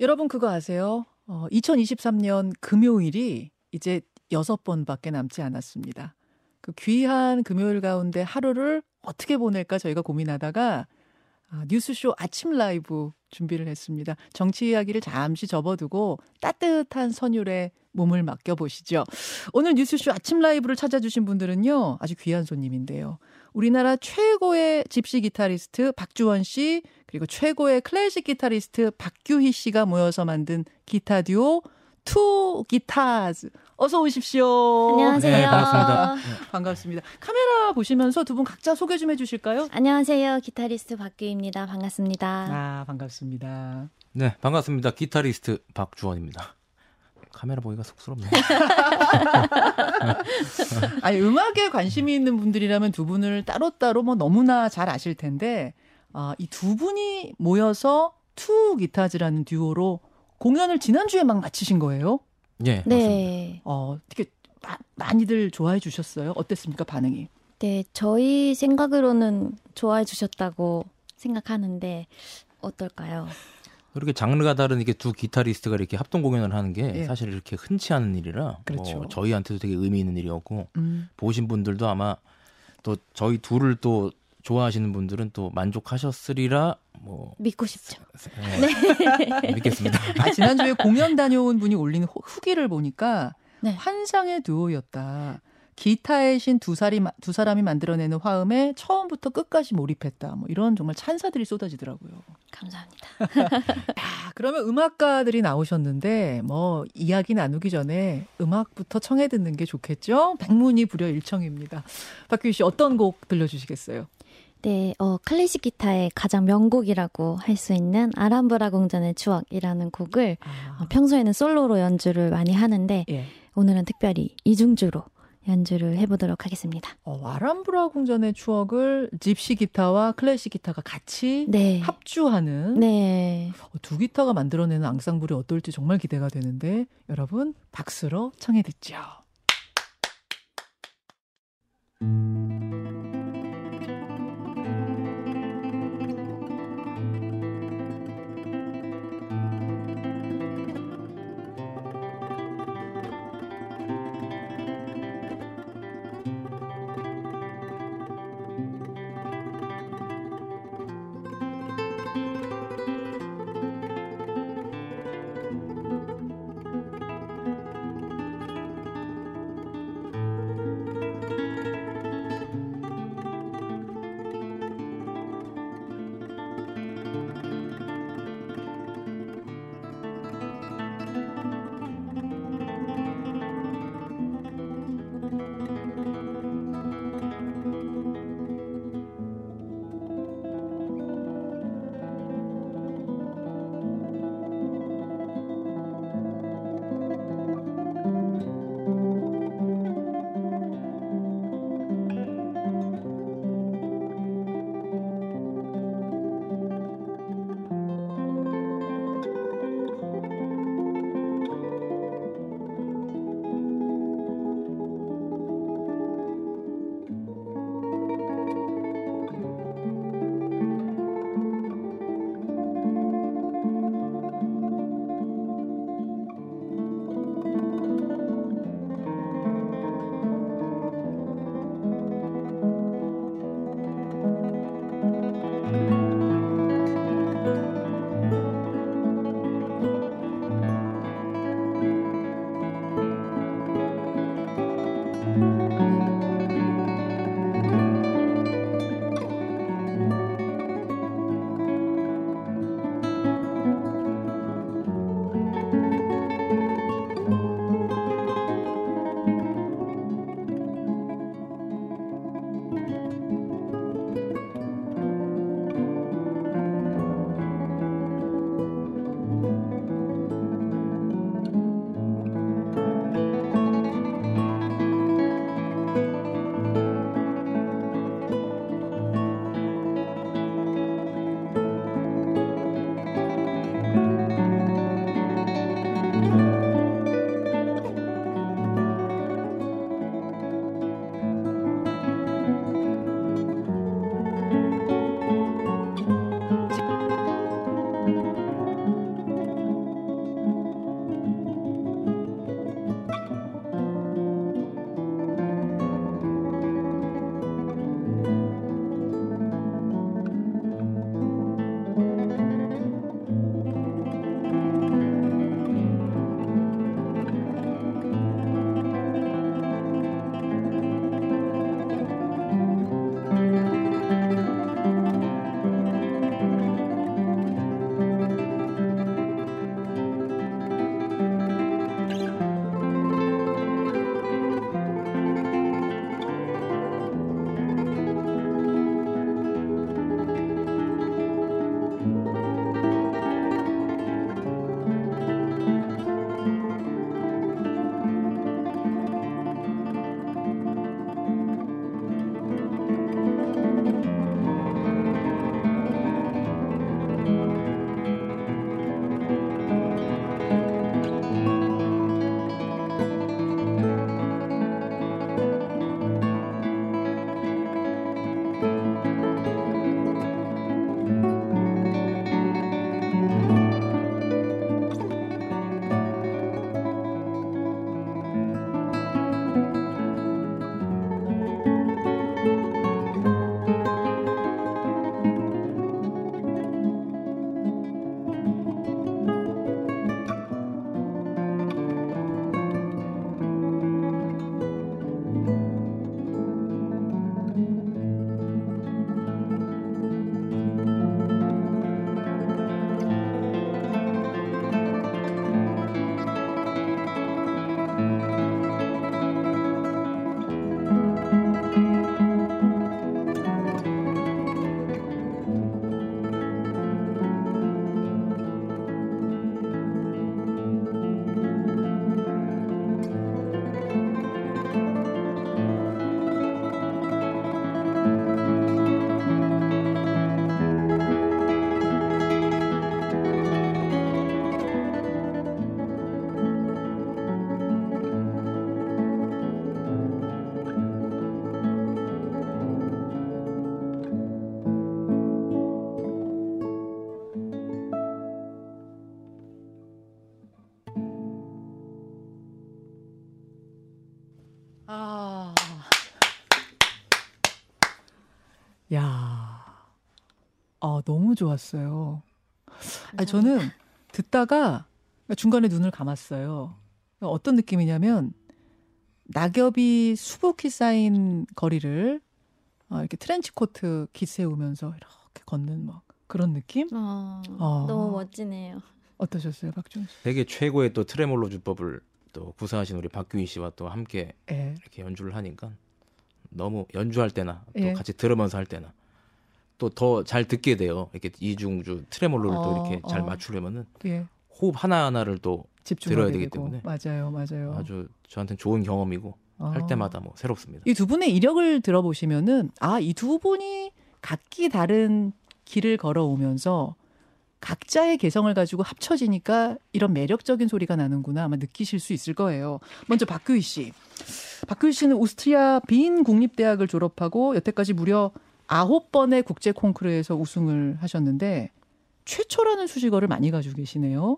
여러분 그거 아세요? 어, 2023년 금요일이 이제 여섯 번밖에 남지 않았습니다. 그 귀한 금요일 가운데 하루를 어떻게 보낼까 저희가 고민하다가 아, 뉴스쇼 아침 라이브 준비를 했습니다. 정치 이야기를 잠시 접어두고 따뜻한 선율에 몸을 맡겨보시죠. 오늘 뉴스쇼 아침 라이브를 찾아주신 분들은요, 아주 귀한 손님인데요. 우리나라 최고의 집시 기타리스트 박주원 씨, 그리고 최고의 클래식 기타리스트 박규희 씨가 모여서 만든 기타 듀오 Two Guitars. 어서 오십시오. 안녕하세요. 네, 반갑습니다. 반갑습니다. 카메라 보시면서 두 분 각자 소개 좀 해주실까요? 안녕하세요. 기타리스트 박규희입니다. 반갑습니다. 아, 반갑습니다. 네, 반갑습니다. 기타리스트 박주원입니다. 카메라 보기가 쑥스럽네요. 아니, 음악에 관심이 있는 분들이라면 두 분을 따로따로 뭐 너무나 잘 아실 텐데, 아, 이 두 분이 모여서 Two Guitars라는 듀오로 공연을 지난주에 막 마치신 거예요? 예, 네. 어, 되게 마, 많이들 좋아해 주셨어요? 어땠습니까, 반응이? 네, 저희 생각으로는 좋아해 주셨다고 생각하는데 어떨까요? 그렇게 장르가 다른 이게 두 기타리스트가 이렇게 합동 공연을 하는 게 예. 사실 이렇게 흔치 않은 일이라 그렇죠. 뭐 저희한테도 되게 의미 있는 일이었고 음. 보신 분들도 아마 또 저희 둘을 또 좋아하시는 분들은 또 만족하셨으리라 뭐 믿고 싶죠. 예, 믿겠습니다. 아, 지난주에 공연 다녀온 분이 올린 후- 후기를 보니까 네. 환상의 듀오였다. 기타의 신 두 사람이, 두 사람이 만들어내는 화음에 처음부터 끝까지 몰입했다. 뭐 이런 정말 찬사들이 쏟아지더라고요. 감사합니다. 아, 그러면 음악가들이 나오셨는데 뭐 이야기 나누기 전에 음악부터 청해 듣는 게 좋겠죠? 백문이 불여 일청입니다. 박규희 씨 어떤 곡 들려주시겠어요? 네, 어, 클래식 기타의 가장 명곡이라고 할 수 있는 아람브라 궁전의 추억이라는 곡을 어, 평소에는 솔로로 연주를 많이 하는데 예. 오늘은 특별히 이중주로 연주를 해보도록 하겠습니다. 어, 아람브라 궁전의 추억을 집시 기타와 클래식 기타가 같이 네. 합주하는 네. 어, 두 기타가 만들어내는 앙상블이 어떨지 정말 기대가 되는데 여러분 박수로 청해 듣죠. 좋았어요. 아 저는 듣다가 중간에 눈을 감았어요. 어떤 느낌이냐면 낙엽이 수북히 쌓인 거리를 어, 이렇게 트렌치 코트 기세우면서 이렇게 걷는 막 그런 느낌? 어, 어. 너무 멋지네요. 어떠셨어요, 박준 씨? 세계 최고의 또 트레몰로 주법을 또 구사하신 우리 박규희 씨와 또 함께 예. 이렇게 연주를 하니까 너무 연주할 때나 또 예. 같이 들으면서 할 때나 또 더 잘 듣게 돼요. 이렇게 이중주 트레몰로를 또 어, 이렇게 잘 어. 맞추려면은 예. 호흡 하나 하나를 또 들어야 되기 되고. 때문에. 맞아요, 맞아요. 아주 저한테는 좋은 경험이고 할 어. 때마다 뭐 새롭습니다. 이 두 분의 이력을 들어보시면은 아, 이 두 분이 각기 다른 길을 걸어오면서 각자의 개성을 가지고 합쳐지니까 이런 매력적인 소리가 나는구나 아마 느끼실 수 있을 거예요. 먼저 박규희 씨. 박규희 씨는 오스트리아 빈 국립대학을 졸업하고 여태까지 무려 아홉 번의 국제 콩쿠르에서 우승을 하셨는데 최초라는 수식어를 많이 가지고 계시네요.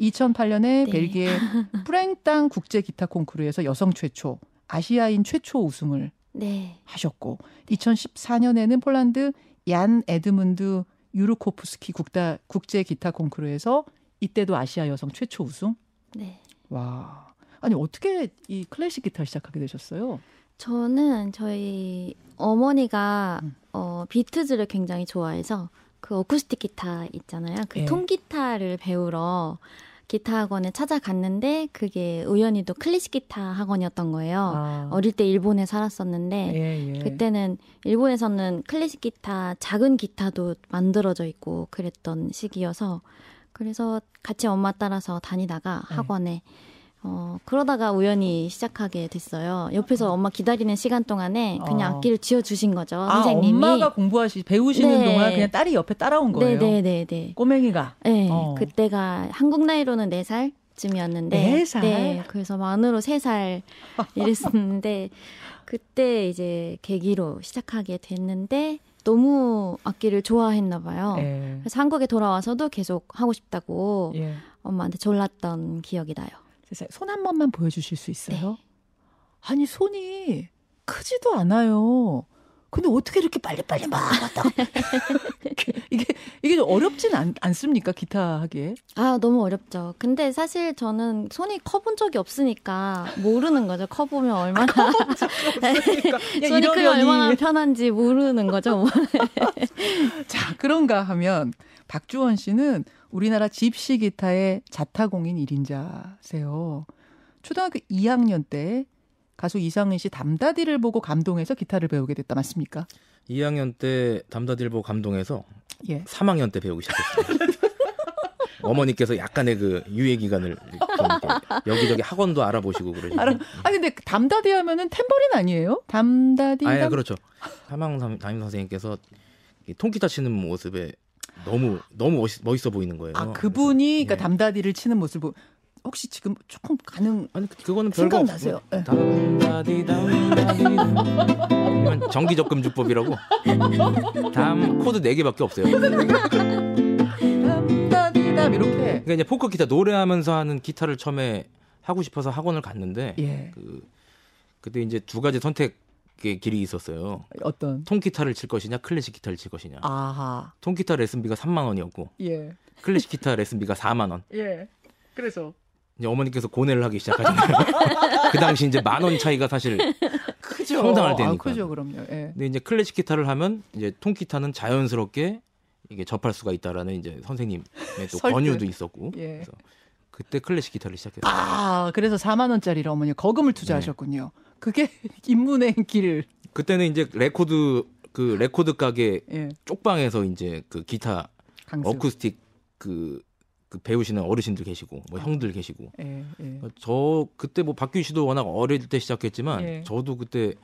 2008년에 네. 벨기에 프랭땅 국제 기타 콩쿠르에서 여성 최초, 아시아인 최초 우승을 네. 하셨고 2014년에는 폴란드 얀 에드문드 유르코프스키 국다 국제 기타 콩쿠르에서 이때도 아시아 여성 최초 우승. 네. 와. 아니 어떻게 이 클래식 기타 시작하게 되셨어요? 저는 저희 어머니가 음. 어, 비트즈를 굉장히 좋아해서 그 어쿠스틱 기타 있잖아요. 그 예. 통기타를 배우러 기타 학원에 찾아갔는데 그게 우연히도 클래식 기타 학원이었던 거예요. 아. 어릴 때 일본에 살았었는데 예, 예. 그때는 일본에서는 클래식 기타 작은 기타도 만들어져 있고 그랬던 시기여서 그래서 같이 엄마 따라서 다니다가 네. 학원에 어 그러다가 우연히 시작하게 됐어요. 옆에서 엄마 기다리는 시간 동안에 그냥 어. 악기를 쥐어 주신 거죠. 아, 선생님이. 엄마가 공부하시 배우시는 네. 동안 그냥 딸이 옆에 따라온 거예요. 네네네네. 꼬맹이가. 네, 어. 그때가 한국 나이로는 4살 쯤이었는데 네 살? 네, 그래서 만으로 3살 이랬었는데 그때 이제 계기로 시작하게 됐는데 너무 악기를 좋아했나 봐요. 예. 그래서 한국에 돌아와서도 계속 하고 싶다고 예. 엄마한테 졸랐던 기억이 나요. 손 한 번만 보여주실 수 있어요? 네. 아니 손이 크지도 않아요. 근데 어떻게 이렇게 빨리빨리 막 왔다. 이게 이게 좀 어렵진 않, 않습니까 기타 하기에? 아, 너무 어렵죠. 근데 사실 저는 손이 커본 적이 없으니까 모르는 거죠. 커보면 얼마나 그러니까 손이 크면 얼마나 편한지 모르는 거죠. 자 그런가 하면 박주원 씨는 우리나라 집시 기타의 자타공인 1인자세요. 초등학교 2학년 때 가수 이상은 씨 담다디를 보고 감동해서 기타를 배우게 됐다 맞습니까? 2학년 때 담다딜 보고 감동해서 예. 3학년 때 배우기 시작했어요. 어머니께서 약간의 그 유예 기간을 여기저기 학원도 알아보시고 그러시고. 알아. 아 근데 담다디 하면은 탬버린 아니에요? 담다디. 아, 예, 담- 그렇죠. 사망 담- 담임 선생님께서 이 통기타 치는 모습에 너무 너무 멋있, 멋있어 보이는 거예요. 아 그분이 그러니까 네. 담다디를 치는 모습을 보- 혹시 지금 조금 가능 아니 그- 그거는 별거 생각나세요? 네. 담다디 담다디 정기 적금 주법이라고 담 코드 4 개밖에 없어요. 담다디담 이렇게 그러니까 이제 포크 기타 노래하면서 하는 기타를 처음에 하고 싶어서 학원을 갔는데 예 그 그때 이제 두 가지 선택의 길이 있었어요. 어떤 통기타를 칠 것이냐 클래식 기타를 칠 것이냐. 아하 통기타 레슨비가 3만 원이었고 예 클래식 기타 레슨비가 4만 원. 예. 그래서 이제 어머니께서 고뇌를 하기 시작하잖아요. 그 당시 이제 만 원 차이가 사실 크죠. 상당할 아, 때니까. 크죠 그럼요. 예. 근데 이제 클래식 기타를 하면 이제 통기타는 자연스럽게 이게 접할 수가 있다라는 이제 선생님의 또. 권유도 있었고 예. 그래서 그때 클래식 기타를 시작했어요. 아 그래서 4만 원짜리를 어머니 거금을 투자하셨군요. 그게 입문의 길. 그때는 이제 레코드 그 레코드 가게 예. 쪽방에서 이제 그 기타 강습. 어쿠스틱 그, 그 배우시는 어르신들 계시고 뭐 형들 계시고 예, 예. 저 그때 뭐 박규희 씨도 워낙 어릴 때 시작했지만 예. 저도 그때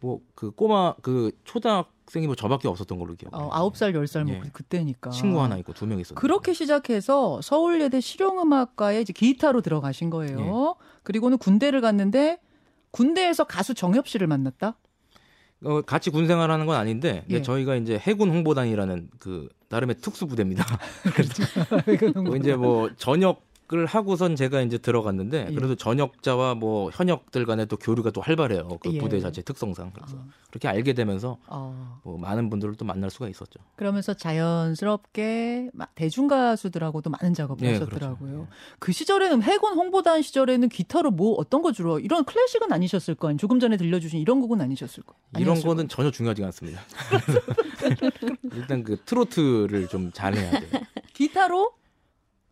뭐 그 꼬마 그 초등학생이 뭐 저밖에 없었던 걸로 기억해요. 어, 9살, 10살 뭐 예. 그때니까. 친구 하나 있고 두 명 있었는데. 그렇게 시작해서 서울예대 실용음악과에 이제 기타로 들어가신 거예요. 예. 그리고는 군대를 갔는데 군대에서 가수 정엽 씨를 만났다. 어, 같이 군 생활하는 건 아닌데 예. 저희가 이제 해군 홍보단이라는 그 나름의 특수 부대입니다. 그렇죠. 뭐 이제 뭐 저녁 을 하고선 제가 이제 들어갔는데 예. 그래도 전역자와 뭐 현역들 간에 또 교류가 또 활발해요. 그 예. 부대 자체 특성상 그래서 아. 그렇게 알게 되면서 어. 뭐 많은 분들을 또 만날 수가 있었죠. 그러면서 자연스럽게 막 대중 가수들하고도 많은 작업을 예, 하셨더라고요. 그렇죠. 그 시절에는 해군 홍보단 시절에는 기타로 뭐 어떤 거 주로 이런 클래식은 아니셨을 거 아니에요. 조금 전에 들려주신 이런 곡은 아니셨을 거. 이런 아니었을 거는 전혀 중요하지 않습니다. 일단 그 트로트를 좀 잘해야 돼요. 거. 기타로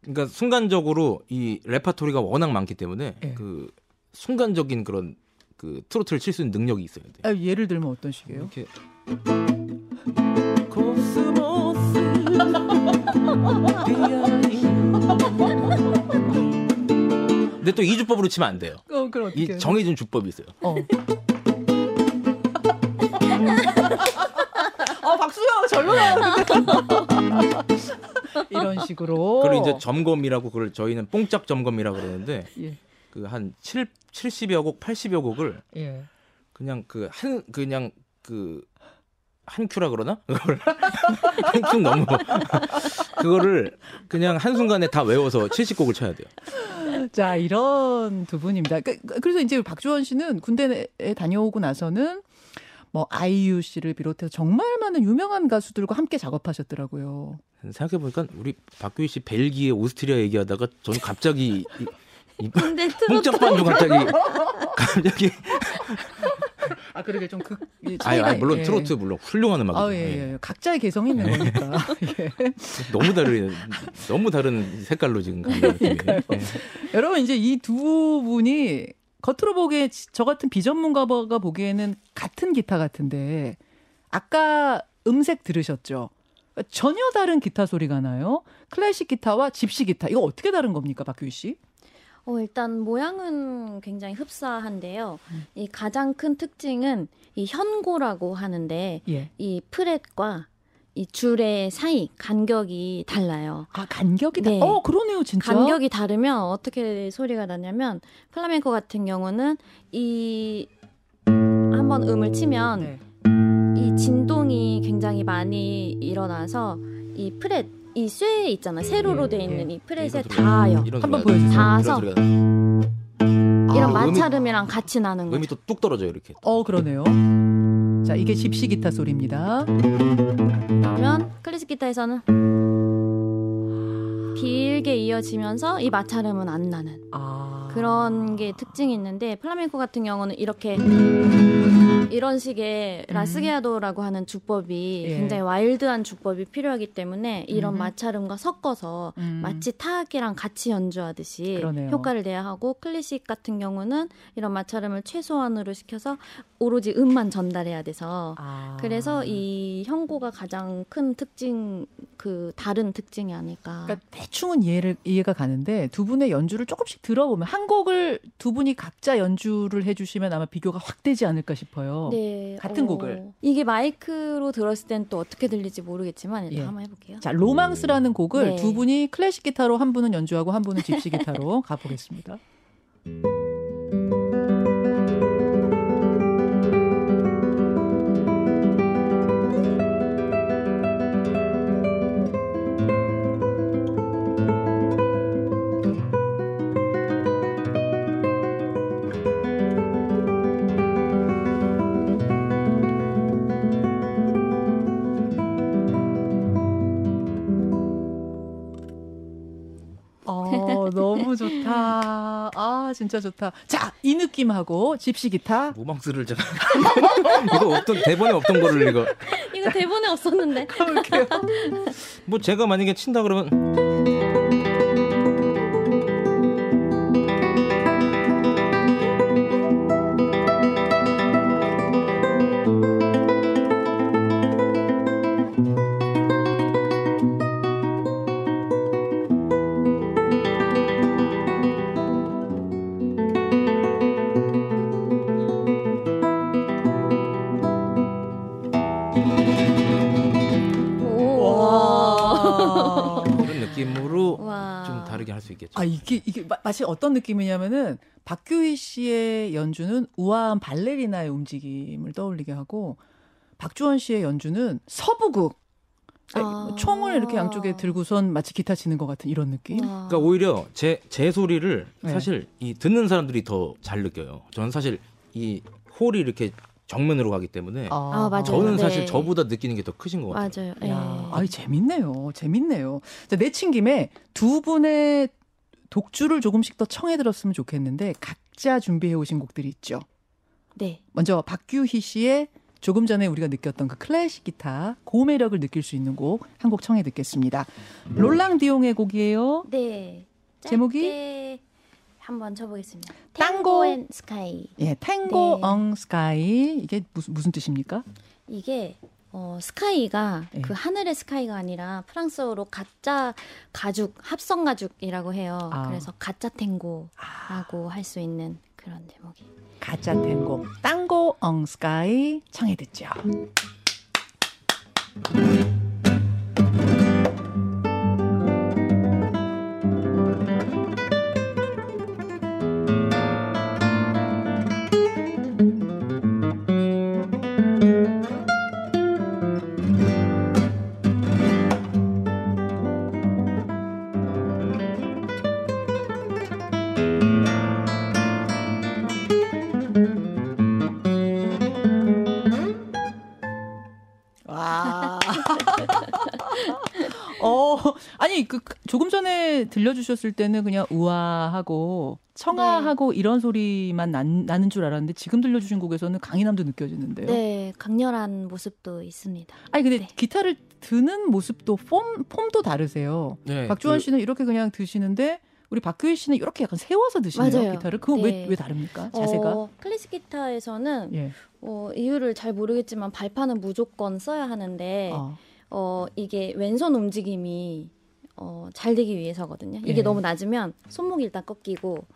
그러니까 순간적으로 이 레파토리가 워낙 많기 때문에 예. 그 순간적인 그런 그 트로트를 칠 수 있는 능력이 있어야 돼요. 아, 예를 들면 어떤 식이에요? 이렇게 코스모스 근데 또 이 주법으로 치면 안 돼요. 어, 그럼? 이 정해진 주법이 있어요. 어. 아, 박수가 절로 나오는데. 이런 식으로. 그리고 이제 점검이라고 그걸 저희는 뽕짝 점검이라고 그러는데 예. 그한 7 70여 곡, 80여 곡을 예. 그냥 그 한 그냥 그 한 큐라 그러나? 그걸 한큐 너무 그거를 그냥 한 순간에 다 외워서 70곡을 쳐야 돼요. 자, 이런 두 분입니다. 그, 그래서 이제 박주원 씨는 군대에 다녀오고 나서는 뭐 아이유 씨를 비롯해서 정말 많은 유명한 가수들과 함께 작업하셨더라고요. 생각해 보니까 우리 박규희 씨 벨기에 오스트리아 얘기하다가 저는 갑자기 이, 이 근데 뽕짝 반주 갑자기 갑자기 아, 그러게 좀 그, 아니, 아니 물론 트로트 물론 훌륭한 음악이죠. 아, 예, 예. 각자의 개성이 있는 거니까. 예. 너무 다른 너무 다른 색깔로 지금 가는 느낌이에요. 예. 여러분 이제 이 두 분이 겉으로 보기에 저 같은 비전문가가 보기에는 같은 기타 같은데 아까 음색 들으셨죠? 전혀 다른 기타 소리가 나요. 클래식 기타와 집시 기타 이거 어떻게 다른 겁니까, 박규희 씨? 어, 일단 모양은 굉장히 흡사한데요. 음. 이 가장 큰 특징은 이 현고라고 하는데 예. 이 프렛과 이 줄의 사이 간격이 달라요. 아 간격이 다. 네. 어 그러네요, 진짜. 간격이 다르면 어떻게 소리가 나냐면 플라멩코 같은 경우는 이 한번 음을 치면 네. 이 진동이 굉장히 많이 일어나서 이 fret 이 쇠 있잖아 세로로 예, 돼 있는 예. 이 fret에 이런 소리가- 닿아요. 한번 보여주세요. 닿아서 이런 이런 아, 음이- 마찰음이랑 같이 나는 거죠. 음이 또 뚝 떨어져요 이렇게. 어 그러네요. 자 이게 집시 기타 소리입니다. 그러면 클래식 기타에서는 길게 이어지면서 이 마찰음은 안 나는 아 그런 게 특징이 있는데 플라멩코 같은 경우는 이렇게 이런 식의 라스게아도라고 하는 주법이 예. 굉장히 와일드한 주법이 필요하기 때문에 이런 음흠. 마찰음과 섞어서 음. 마치 타악기랑 같이 연주하듯이 그러네요. 효과를 내야 하고 클래식 같은 경우는 이런 마찰음을 최소한으로 시켜서 오로지 음만 전달해야 돼서 아. 그래서 이 현고가 가장 큰 특징 그 다른 특징이 아닐까. 그러니까 대충은 이해를 이해가 가는데 두 분의 연주를 조금씩 들어보면 한 곡을 두 분이 각자 연주를 해주시면 아마 비교가 확 되지 않을까 싶어요. 네, 같은 곡을. 이게 마이크로 들었을 땐 또 어떻게 들릴지 모르겠지만 일단 예. 한번 해볼게요. 자, 로망스라는 곡을 네. 두 분이 클래식 기타로 한 분은 연주하고 한 분은 집시 기타로 가보겠습니다. 아, 진짜 좋다. 자, 이 느낌하고 집시 기타. 로망스를 제가 이거 없던 대본에 없던 거를 이거 이거 대본에 없었는데. 가볼게요. 뭐 제가 만약에 친다 그러면 와. 그런 느낌으로 와. 좀 다르게 할 수 있겠죠. 아, 이게, 이게 마, 마치 어떤 느낌이냐면은 박규희 씨의 연주는 우아한 발레리나의 움직임을 떠올리게 하고 박주원 씨의 연주는 서부극 아. 총을 이렇게 양쪽에 들고선 마치 기타 치는 것 같은 이런 느낌. 와. 그러니까 오히려 제, 제 소리를 네. 사실 이 듣는 사람들이 더 잘 느껴요. 저는 사실 이 홀이 이렇게 정면으로 가기 때문에 아, 맞아요. 저는 네. 사실 저보다 느끼는 게 더 크신 것 같아요. 맞아요. 야, 예. 아이 재밌네요. 재밌네요. 자, 내친 김에 두 분의 독주를 조금씩 더 청해 들었으면 좋겠는데 각자 준비해 오신 곡들이 있죠. 네. 먼저 박규희 씨의 조금 전에 우리가 느꼈던 그 클래식 기타 고 매력을 느낄 수 있는 곡 한 곡 청해 듣겠습니다. 롤랑 디옹의 곡이에요. 네. 제목이? 한번 쳐보겠습니다. Tango en Skaï. 예, 탱고 네. en Skaï 이게 무슨 무슨 뜻입니까? 이게 어, 스카이가 네. 그 하늘의 스카이가 아니라 프랑스어로 가짜 가죽, 합성 가죽이라고 해요. 아. 그래서 가짜 탱고라고 할수 있는 그런 제목이. 가짜 탱고 땅고 엉 스카이 청해 듣죠. 들려주셨을 때는 그냥 우아하고 청아하고 이런 소리만 난, 나는 줄 알았는데 지금 들려주신 곡에서는 강인함도 느껴지는데요. 네, 강렬한 모습도 있습니다. 아니 근데 네. 기타를 드는 모습도 폼 폼도 다르세요. 네, 박주원 그- 씨는 이렇게 그냥 드시는데 우리 박규희 씨는 이렇게 약간 세워서 드시네요 맞아요. 기타를. 그거 왜 네. 왜 다릅니까? 자세가? 어, 클래식 기타에서는 예. 어, 이유를 잘 모르겠지만 발판은 무조건 써야 하는데 어. 어, 이게 왼손 움직임이 어, 잘 되기 위해서거든요. 이게 예. 너무 낮으면 손목이 일단 꺾이고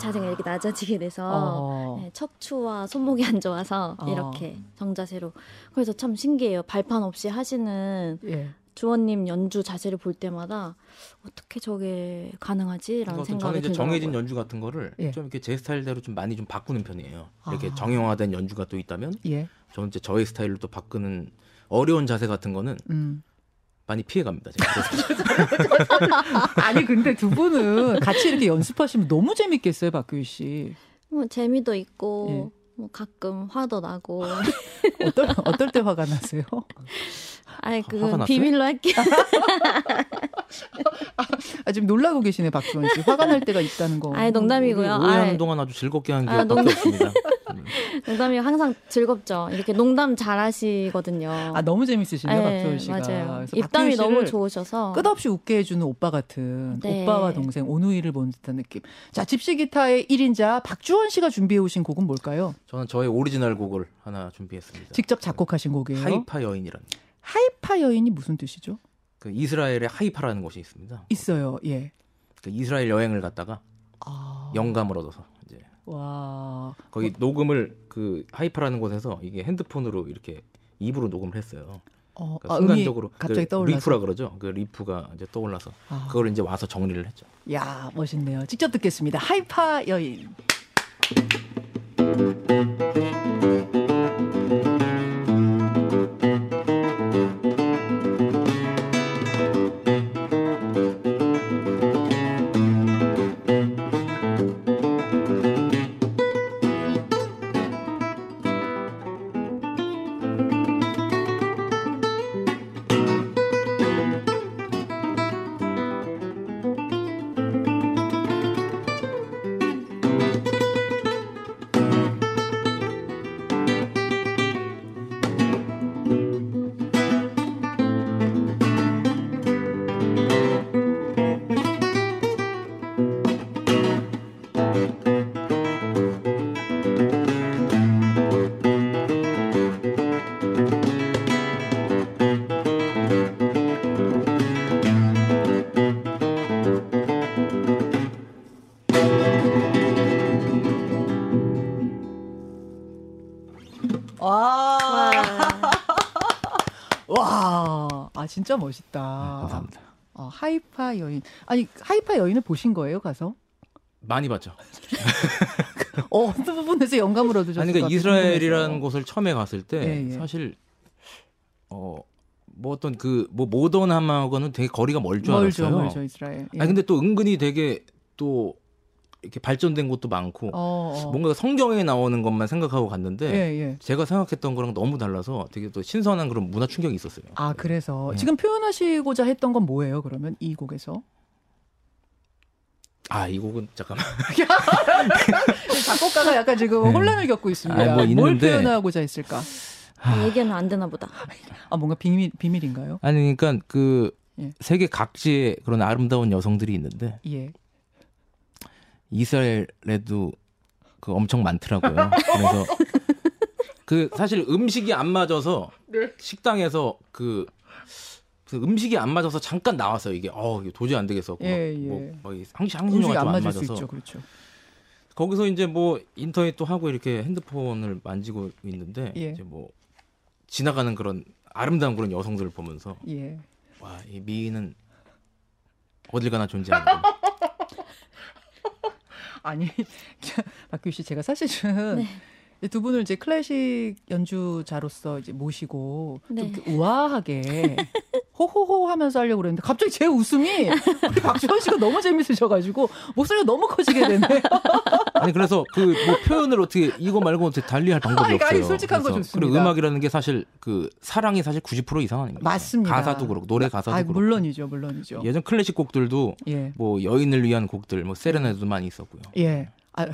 자세가 이렇게 낮아지게 돼서 어. 네, 척추와 손목이 안 좋아서 어. 이렇게 정자세로. 그래서 참 신기해요. 발판 없이 하시는 예. 주원님 연주 자세를 볼 때마다 어떻게 저게 가능하지라는 생각이 저는 이제 들더라고요. 정해진 연주 같은 거를 예. 좀 이렇게 제 스타일대로 좀 많이 좀 바꾸는 편이에요. 이렇게 아. 정형화된 연주가 또 있다면 예. 저는 이제 저의 스타일로 또 바꾸는 어려운 자세 같은 거는 음. 많이 피해갑니다. 아니 근데 두 분은 같이 이렇게 연습하시면 너무 재밌겠어요, 박규희 씨. 뭐 재미도 있고 예. 뭐 가끔 화도 나고. 어떨 어떨 때 화가 나세요? 아이 화가 그건? 비밀로 할게요. 아 지금 놀라고 계시네, 박주원 씨. 화가 날 때가 있다는 거. 아이 농담이고요. 오해하는 아이, 동안 아주 즐겁게 하는 아, 기억밖에 농담. 없습니다. 음. 농담이 항상 즐겁죠. 이렇게 농담 잘하시거든요. 아 너무 재밌으시네요, 네, 박주원 씨가. 맞아요. 입담이 너무 좋으셔서. 끝없이 웃게 해주는 오빠 같은 네. 오빠와 동생 오누이를 본 듯한 느낌. 자, 집시 기타의 1인자 박주원 씨가 준비해 오신 곡은 뭘까요? 저는 저의 오리지널 곡을 하나 준비했습니다. 직접 작곡하신 곡이에요. 하이파 여인이라는 하이파 여인이 무슨 뜻이죠? 그 이스라엘의 하이파라는 곳이 있습니다. 있어요. 예. 그 이스라엘 여행을 갔다가 아. 영감을 얻어서 와. 거기 녹음을 그 하이파라는 곳에서 이게 핸드폰으로 이렇게 입으로 녹음을 했어요. 어, 그러니까 아, 순간적으로 갑자기 그 떠올라서. riff라 그러죠. 그 riff가 이제 떠올라서 아. 그걸 이제 와서 정리를 했죠. 야, 멋있네요. 직접 듣겠습니다. 하이파 여인. 진짜 멋있다. 감사합니다. 어, 하이파 여인. 아니, 하이파 여인을 보신 거예요, 가서? 많이 봤죠. 어, 어느 부분에서 영감을 얻으셨어요? 아니 그러니까 이스라엘이라는 곳을 처음에 갔을 때 예, 예. 사실 어 뭐 어떤 그 뭐 모던함하고는 되게 거리가 멀 멀죠, 알았어요. 멀죠, 이스라엘. 예. 아니 근데 또 은근히 되게 또 이렇게 발전된 곳도 많고 어, 어. 뭔가 성경에 나오는 것만 생각하고 갔는데 예, 예. 제가 생각했던 거랑 너무 달라서 되게 또 신선한 그런 문화 충격이 있었어요. 아, 그래서 네. 지금 표현하시고자 했던 건 뭐예요? 그러면 이 곡에서 아, 이 곡은 잠깐만. 작곡가가 약간 지금 네. 혼란을 겪고 있습니다. 아니, 뭐뭘 있는데. 표현하고자 했을까? 얘기하면 안 되나 보다. 아, 뭔가 비밀 비밀인가요? 아니 그러니까 그 예. 세계 각지에 그런 아름다운 여성들이 있는데 예. 이스라엘에도 그 엄청 많더라고요. 그래서 그 사실 음식이 안 맞아서 네. 식당에서 그, 그 음식이 안 맞아서 잠깐 나왔어요. 이게 어 도저히 안 되겠어. 예, 예. 뭐, 뭐 항시 항신료가 안좀안 맞을 수 맞아서 있죠. 그렇죠. 거기서 이제 뭐 인터넷도 하고 이렇게 핸드폰을 만지고 있는데 예. 이제 뭐 지나가는 그런 아름다운 그런 여성들을 보면서 예. 와이 미인은 어딜 가나 존재하는 거. 아니, 박규 씨 제가 사실은 네. 이두 분을 이제 클래식 연주자로서 이제 모시고 좀 네. 이렇게 우아하게 호호호 하면서 하려고 그랬는데 갑자기 제 웃음이 우리 박지원 씨가 너무 재밌으셔가지고 목소리가 너무 커지게 되네. 아니 그래서 그 뭐 표현을 어떻게 이거 말고 어떻게 달리할 방법이 아니, 없어요. 아니, 솔직한 거 그래서 좋습니다. 그리고 음악이라는 게 사실 그 사랑이 사실 90% 이상 아닙니까? 맞습니다. 가사도 그렇고 노래 가사도 아, 그렇고. 물론이죠, 물론이죠. 예전 클래식 곡들도 예, 뭐 여인을 위한 곡들, 뭐 세레나데도 많이 있었고요. 예. 아,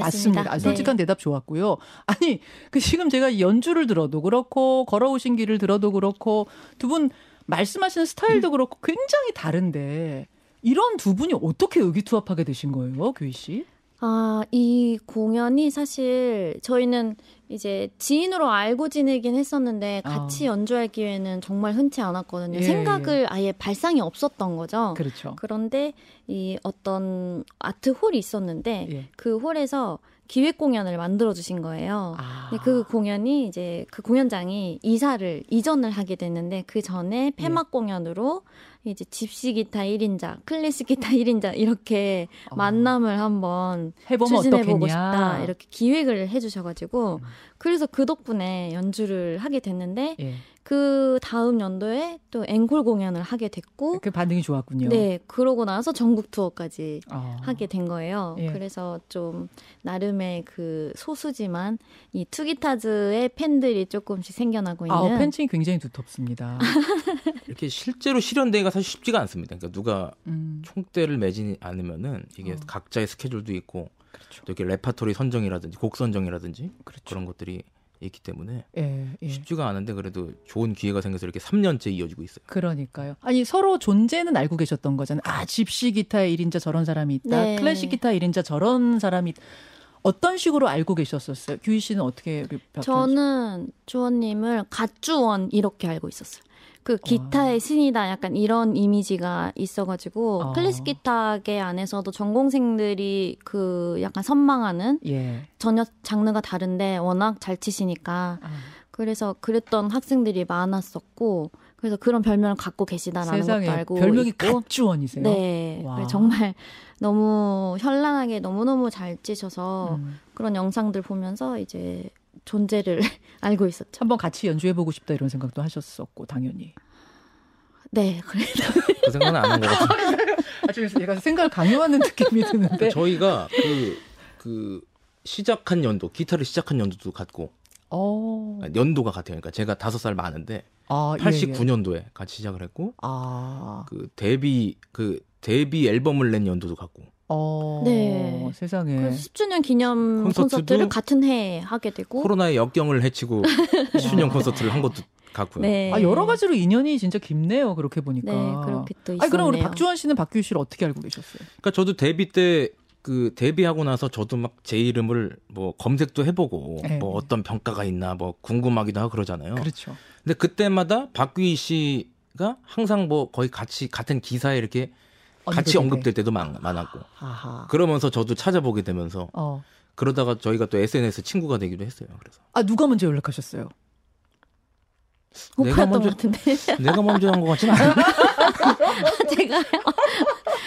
맞습니다. 맞습니다. 아, 네. 솔직한 대답 좋았고요. 아니, 그 지금 제가 연주를 들어도 그렇고 걸어오신 길을 들어도 그렇고 두 분 말씀하시는 스타일도 그렇고 굉장히 다른데 이런 두 분이 어떻게 의기투합하게 되신 거예요, 교희 씨? 아, 이 공연이 사실 저희는 이제 지인으로 알고 지내긴 했었는데 같이 아. 연주할 기회는 정말 흔치 않았거든요. 예, 생각을 아예 발상이 없었던 거죠. 그렇죠. 그런데 이 어떤 아트 홀이 있었는데 예. 그 홀에서 기획 공연을 만들어 주신 거예요. 아, 근데 그 공연이 이제 그 공연장이 이사를 이전을 하게 됐는데 그 전에 폐막 공연으로 이제 집시 기타 1인자, 클래식 기타 1인자 이렇게 어, 만남을 한번 해보면 추진해보고 어떻겠냐. 싶다 이렇게 기획을 해주셔가지고 그래서 그 덕분에 연주를 하게 됐는데 예. 그 다음 연도에 또 앵콜 공연을 하게 됐고 그 반응이 좋았군요. 네 그러고 나서 전국 투어까지 아. 하게 된 거예요. 예. 그래서 좀 나름의 그 소수지만 이 Two Guitars의 팬들이 조금씩 생겨나고 있는 아, 팬층이 굉장히 두텁습니다. 이렇게 실제로 실현되기가 사실 쉽지가 않습니다. 그러니까 누가 음, 총대를 매지 않으면은 이게 어. 각자의 스케줄도 있고 그렇죠. 또 이렇게 레파토리 선정이라든지 곡 선정이라든지 그렇죠. 그런 것들이 있기 때문에 예, 예. 쉽지가 않은데 그래도 좋은 기회가 생겨서 이렇게 3년째 이어지고 있어요. 그러니까요. 아니 서로 존재는 알고 계셨던 거잖아요. 아 집시 기타에 1인자 저런 사람이 있다. 네. 클래식 기타 1인자 저런 사람이 있- 어떤 식으로 알고 계셨었어요? 규희 씨는 어떻게 박 저는 주원님을 갓주원 이렇게 알고 있었어요. 그 기타의 신이다 약간 이런 이미지가 있어가지고 아. 클래식 기타계 안에서도 전공생들이 그 약간 선망하는 예. 전혀 장르가 다른데 워낙 잘 치시니까 아, 그래서 그랬던 학생들이 많았었고 그래서 그런 별명을 갖고 계시다라는 세상에 것도 알고 별명이 있고 갓주원이세요. 네 정말 너무 현란하게 너무너무 잘 치셔서 음. 그런 영상들 보면서 이제 존재를 알고 있었죠. 한번 같이 연주해 보고 싶다 이런 생각도 하셨었고 당연히. 네, 그래. 그 생각은 안 한 것 같아요. 아, 좀 얘가 생각을 강요하는 느낌이 드는데. 저희가 그, 그 시작한 연도, 기타를 시작한 연도도 같고 어. 연도가 같아요. 그러니까 제가 다섯 살 많은데 아, 예, 예. 89년도에 같이 시작을 했고 아. 그 데뷔 그 데뷔 앨범을 낸 연도도 같고 어. 네. 세상에. 그래서 10주년 기념 콘서트도 콘서트를 같은 해에 하게 되고 코로나의 역경을 해치고 10주년 콘서트를 한 것도 같고요. 네. 아, 여러 가지로 인연이 진짜 깊네요. 그렇게 보니까. 네, 그렇게 또 있었네요. 아니, 그럼 우리 박주원 씨는 박규희 씨를 어떻게 알고 계셨어요? 그러니까 저도 데뷔 때 그 데뷔하고 나서 저도 막 제 이름을 뭐 검색도 해보고 네. 뭐 어떤 평가가 있나 뭐 궁금하기도 하고 그러잖아요. 그렇죠. 근데 그때마다 박규희 씨가 항상 뭐 거의 같이 같은 기사에 이렇게 같이. 언급될 때도 많, 많았고 아하. 그러면서 저도 찾아보게 되면서 어. 그러다가 저희가 또 SNS 친구가 되기도 했어요. 그래서 아, 누가 먼저 연락하셨어요? 내가 먼저- 것 같은데 내가 먼저 한 것 같지는 않아요. 제가요.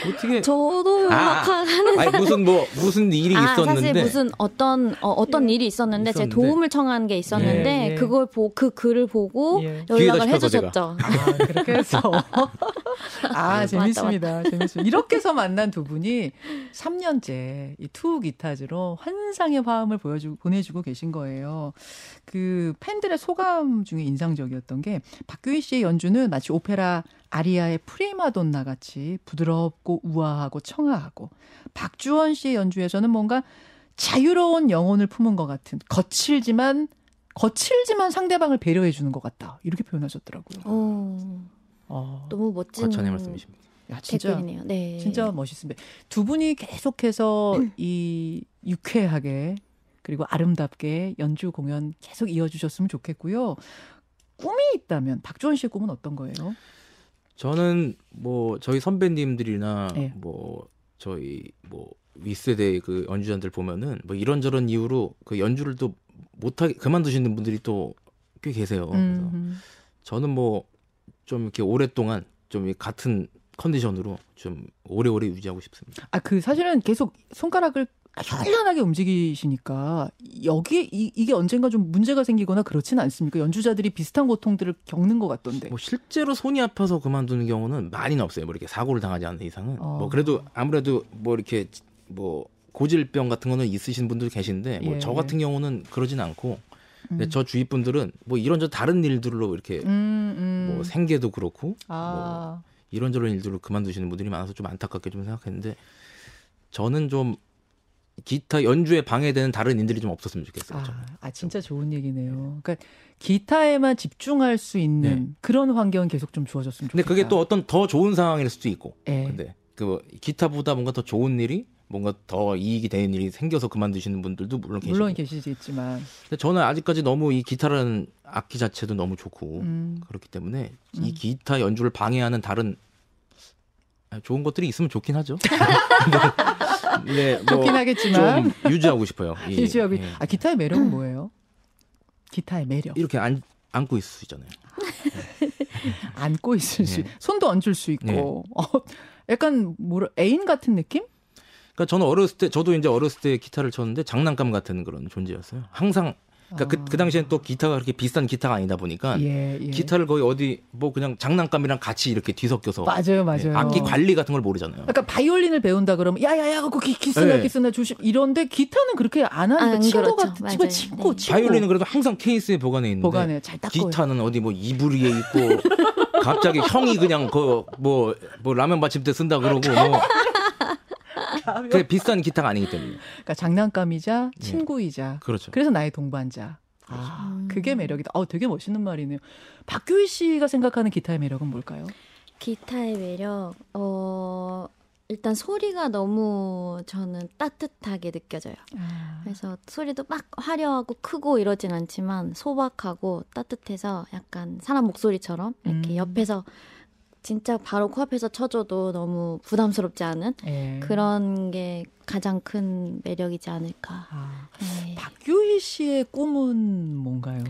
어떻게 저도 아, 음악하는 아니 무슨 뭐 무슨 일이 아, 있었는데 사실 무슨 어떤 어, 어떤 일이 있었는데 제 있었는데. 도움을 청한 게 있었는데 예, 예. 그걸 보 그 글을 보고 예. 연락을 해주셨죠. 아, 그렇게 해서. 아, 재밌습니다. 재밌습니다. 이렇게 해서 만난 두 분이 3년째 이 Two Guitars로 환상의 화음을 보여주고, 보내주고 계신 거예요. 그 팬들의 소감 중에 인상적이었던 게 박규희 씨의 연주는 마치 오페라 아리아의 프리마돈나 같이 부드럽고 우아하고 청아하고 박주원 씨의 연주에서는 뭔가 자유로운 영혼을 품은 것 같은 거칠지만 거칠지만 상대방을 배려해 주는 것 같다. 이렇게 표현하셨더라고요. 오, 어, 너무 멋진 과찬의 말씀이십니다. 야, 진짜 댓글이네요. 네. 진짜 멋있습니다. 두 분이 계속해서 이 유쾌하게 그리고 아름답게 연주 공연 계속 이어주셨으면 좋겠고요. 꿈이 있다면 박주원 씨의 꿈은 어떤 거예요? 저는 뭐 저희 선배님들이나 예. 뭐 저희 뭐 윗세대 그 연주자들 보면은 뭐 이런저런 이유로 그 연주를 또 못하게 그만두시는 분들이 또 꽤 계세요. 그래서 음, 저는 뭐 좀 이렇게 오랫동안 좀이 같은 컨디션으로 좀 오래오래 유지하고 싶습니다. 아, 그 사실은 계속 손가락을 현란하게 움직이시니까 여기 이, 이게 언젠가 좀 문제가 생기거나 그렇지는 않습니까? 연주자들이 비슷한 고통들을 겪는 것 같던데. 뭐 실제로 손이 아파서 그만두는 경우는 많이는 없어요. 뭐 이렇게 사고를 당하지 않는 이상은. 어. 뭐 그래도 아무래도 뭐 이렇게 뭐 고질병 같은 거는 있으신 분들 계신데 뭐 예. 저 같은 경우는 그러진 않고 근데 음. 저 주위 분들은 뭐 이런저런 다른 일들로 이렇게 음, 음. 뭐 생계도 그렇고 아, 이런저런 일들로 그만두시는 분들이 많아서 좀 안타깝게 좀 생각했는데 저는 좀 기타 연주에 방해되는 다른 일들이 좀 없었으면 좋겠어요. 아, 아, 진짜 좋은 얘기네요. 그러니까 기타에만 집중할 수 있는 네. 그런 환경은 계속 좀 주어졌으면 근데 좋겠다. 그게 또 어떤 더 좋은 상황일 수도 있고. 예. 근데 그 기타보다 뭔가 더 좋은 일이 뭔가 더 이익이 되는 일이 생겨서 그만두시는 분들도 물론 계시고. 물론 계시겠지만 근데 저는 아직까지 너무 이 기타라는 악기 자체도 너무 좋고 음, 그렇기 때문에 음. 이 기타 연주를 방해하는 다른 아, 좋은 것들이 있으면 좋긴 하죠. 네, 뭐 좋긴 하겠지만 좀 유지하고 싶어요. 이- 유지하고 예. 아 기타의 매력은 뭐예요? 기타의 매력 이렇게 안, 안고 있을 수 있잖아요. 안고 있을 수 네. 손도 얹을 수 있고 어, 약간 뭐라 애인 같은 느낌? 그러니까 저는 어렸을 때 저도 이제 어렸을 때 기타를 쳤는데 장난감 같은 그런 존재였어요. 항상 그러니까 그, 그 당시엔 또 기타가 그렇게 비싼 기타가 아니다 보니까 예, 예. 기타를 거의 어디 뭐 그냥 장난감이랑 같이 이렇게 뒤섞여서 맞아요, 맞아요. 예, 악기 관리 같은 걸 모르잖아요. 약간 바이올린을 배운다 그러면 야야야 그거 기- 기스나 네. 기스나 조심 이런데 기타는 그렇게 안 하니까 안 친구 그렇죠. 같은 친구. 친구 네. 친구 바이올린은 그래도 항상 케이스에 보관해 있는데 보관해 잘 닦고 기타는 어디 뭐 이불 위에 있고 갑자기 형이 그냥 그 뭐뭐 라면 받침대 쓴다 그러고 뭐 그게 비싼 기타가 아니기 때문에 그러니까 장난감이자 친구이자 그렇죠. 그래서 나의 동반자. 아, 음. 그게 매력이다. 어, 되게 멋있는 말이네요. 박규희 씨가 생각하는 기타의 매력은 뭘까요? 기타의 매력, 어, 일단 소리가 너무 저는 따뜻하게 느껴져요. 그래서 소리도 막 화려하고 크고 이러진 않지만 소박하고 따뜻해서 약간 사람 목소리처럼 이렇게 음. 옆에서 진짜 바로 코앞에서 쳐줘도 너무 부담스럽지 않은 예. 그런 게 가장 큰 매력이지 않을까. 아, 네. 박규희 씨의 꿈은 뭔가요?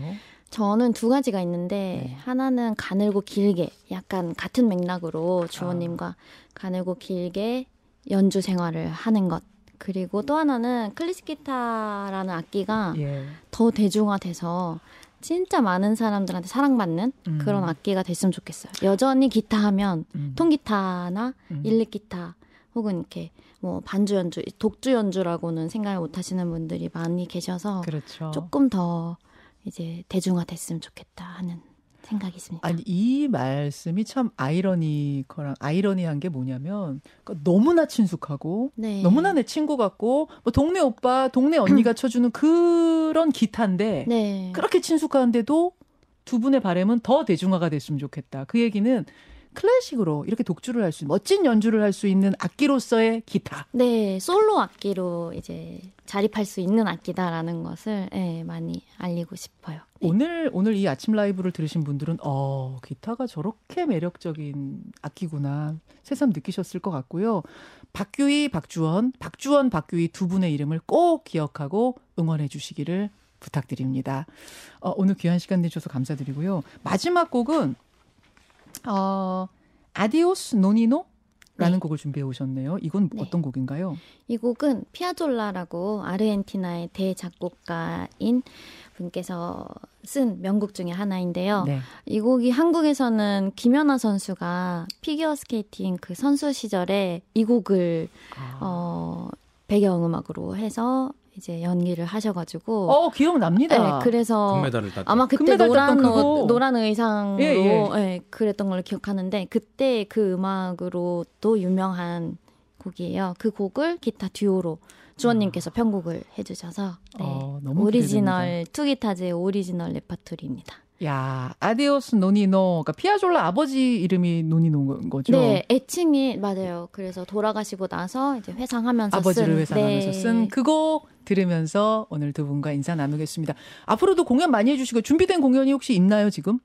저는 두 가지가 있는데 네. 하나는 가늘고 길게 약간 같은 맥락으로 주원님과 가늘고 길게 연주 생활을 하는 것 그리고 또 하나는 클래식 기타라는 악기가 예. 더 대중화돼서 진짜 많은 사람들한테 사랑받는 음. 그런 악기가 됐으면 좋겠어요. 여전히 기타 하면 음. 통기타나 음. 일렉 기타 혹은 이렇게 뭐 반주 연주, 독주 연주라고는 생각을 못 하시는 분들이 많이 계셔서 그렇죠. 조금 더 이제 대중화 됐으면 좋겠다 하는 생각이 있습니다. 아니 이 말씀이 참 아이러니커랑 아이러니한 게 뭐냐면 그러니까 너무나 친숙하고 네. 너무나 내 친구 같고 뭐 동네 오빠, 동네 언니가 쳐주는 그런 기타인데 네. 그렇게 친숙한데도 두 분의 바램은 더 대중화가 됐으면 좋겠다. 그 얘기는 클래식으로 이렇게 독주를 할 수 있는 멋진 연주를 할 수 있는 악기로서의 기타. 네, 솔로 악기로 이제 자립할 수 있는 악기다라는 것을 예, 많이 알리고 싶어요. 네. 오늘 오늘 이 아침 라이브를 들으신 분들은 어 기타가 저렇게 매력적인 악기구나 새삼 느끼셨을 것 같고요. 박규희, 박주원, 박주원, 박규희 두 분의 이름을 꼭 기억하고 응원해 주시기를 부탁드립니다. 어, 오늘 귀한 시간 내주셔서 감사드리고요. 마지막 곡은 어 Adiós Nonino 네. 곡을 준비해 오셨네요. 이건 네. 어떤 곡인가요? 이 곡은 피아졸라라고 아르헨티나의 대작곡가인 분께서 쓴 명곡 중에 하나인데요. 네. 이 곡이 한국에서는 김연아 선수가 피겨 스케이팅 그 선수 시절에 이 곡을 아. 어, 배경음악으로 해서 이제 연기를 하셔가지고 어 기억납니다. 네, 그래서 금메달을 땄 아마 그때 노란 옷, 노란 의상으로 예, 예. 네, 그랬던 걸로 기억하는데 그때 그 음악으로 또 유명한 곡이에요. 그 곡을 기타 듀오로 주원님께서 아. 편곡을 해주셔서 네, 어, 오리지널 Two Guitars의 오리지널 레파토리입니다. 야, Adiós Nonino. 그러니까 피아졸라 아버지 이름이 노니노인 거죠? 네, 애칭이 맞아요. 그래서 돌아가시고 나서 이제 회상하면서 아버지를 쓴, 회상하면서 네. 쓴 그거 들으면서 오늘 두 분과 인사 나누겠습니다. 앞으로도 공연 많이 해 주시고 준비된 공연이 혹시 있나요 지금?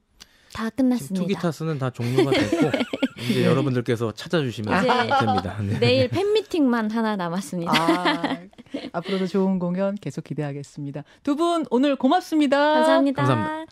다 끝났습니다. 투기타스는 다 종료가 됐고 이제 여러분들께서 찾아주시면 됩니다. 네. 내일 팬 미팅만 하나 남았습니다. 아, 앞으로도 좋은 공연 계속 기대하겠습니다. 두 분 오늘 고맙습니다. 감사합니다. 감사합니다.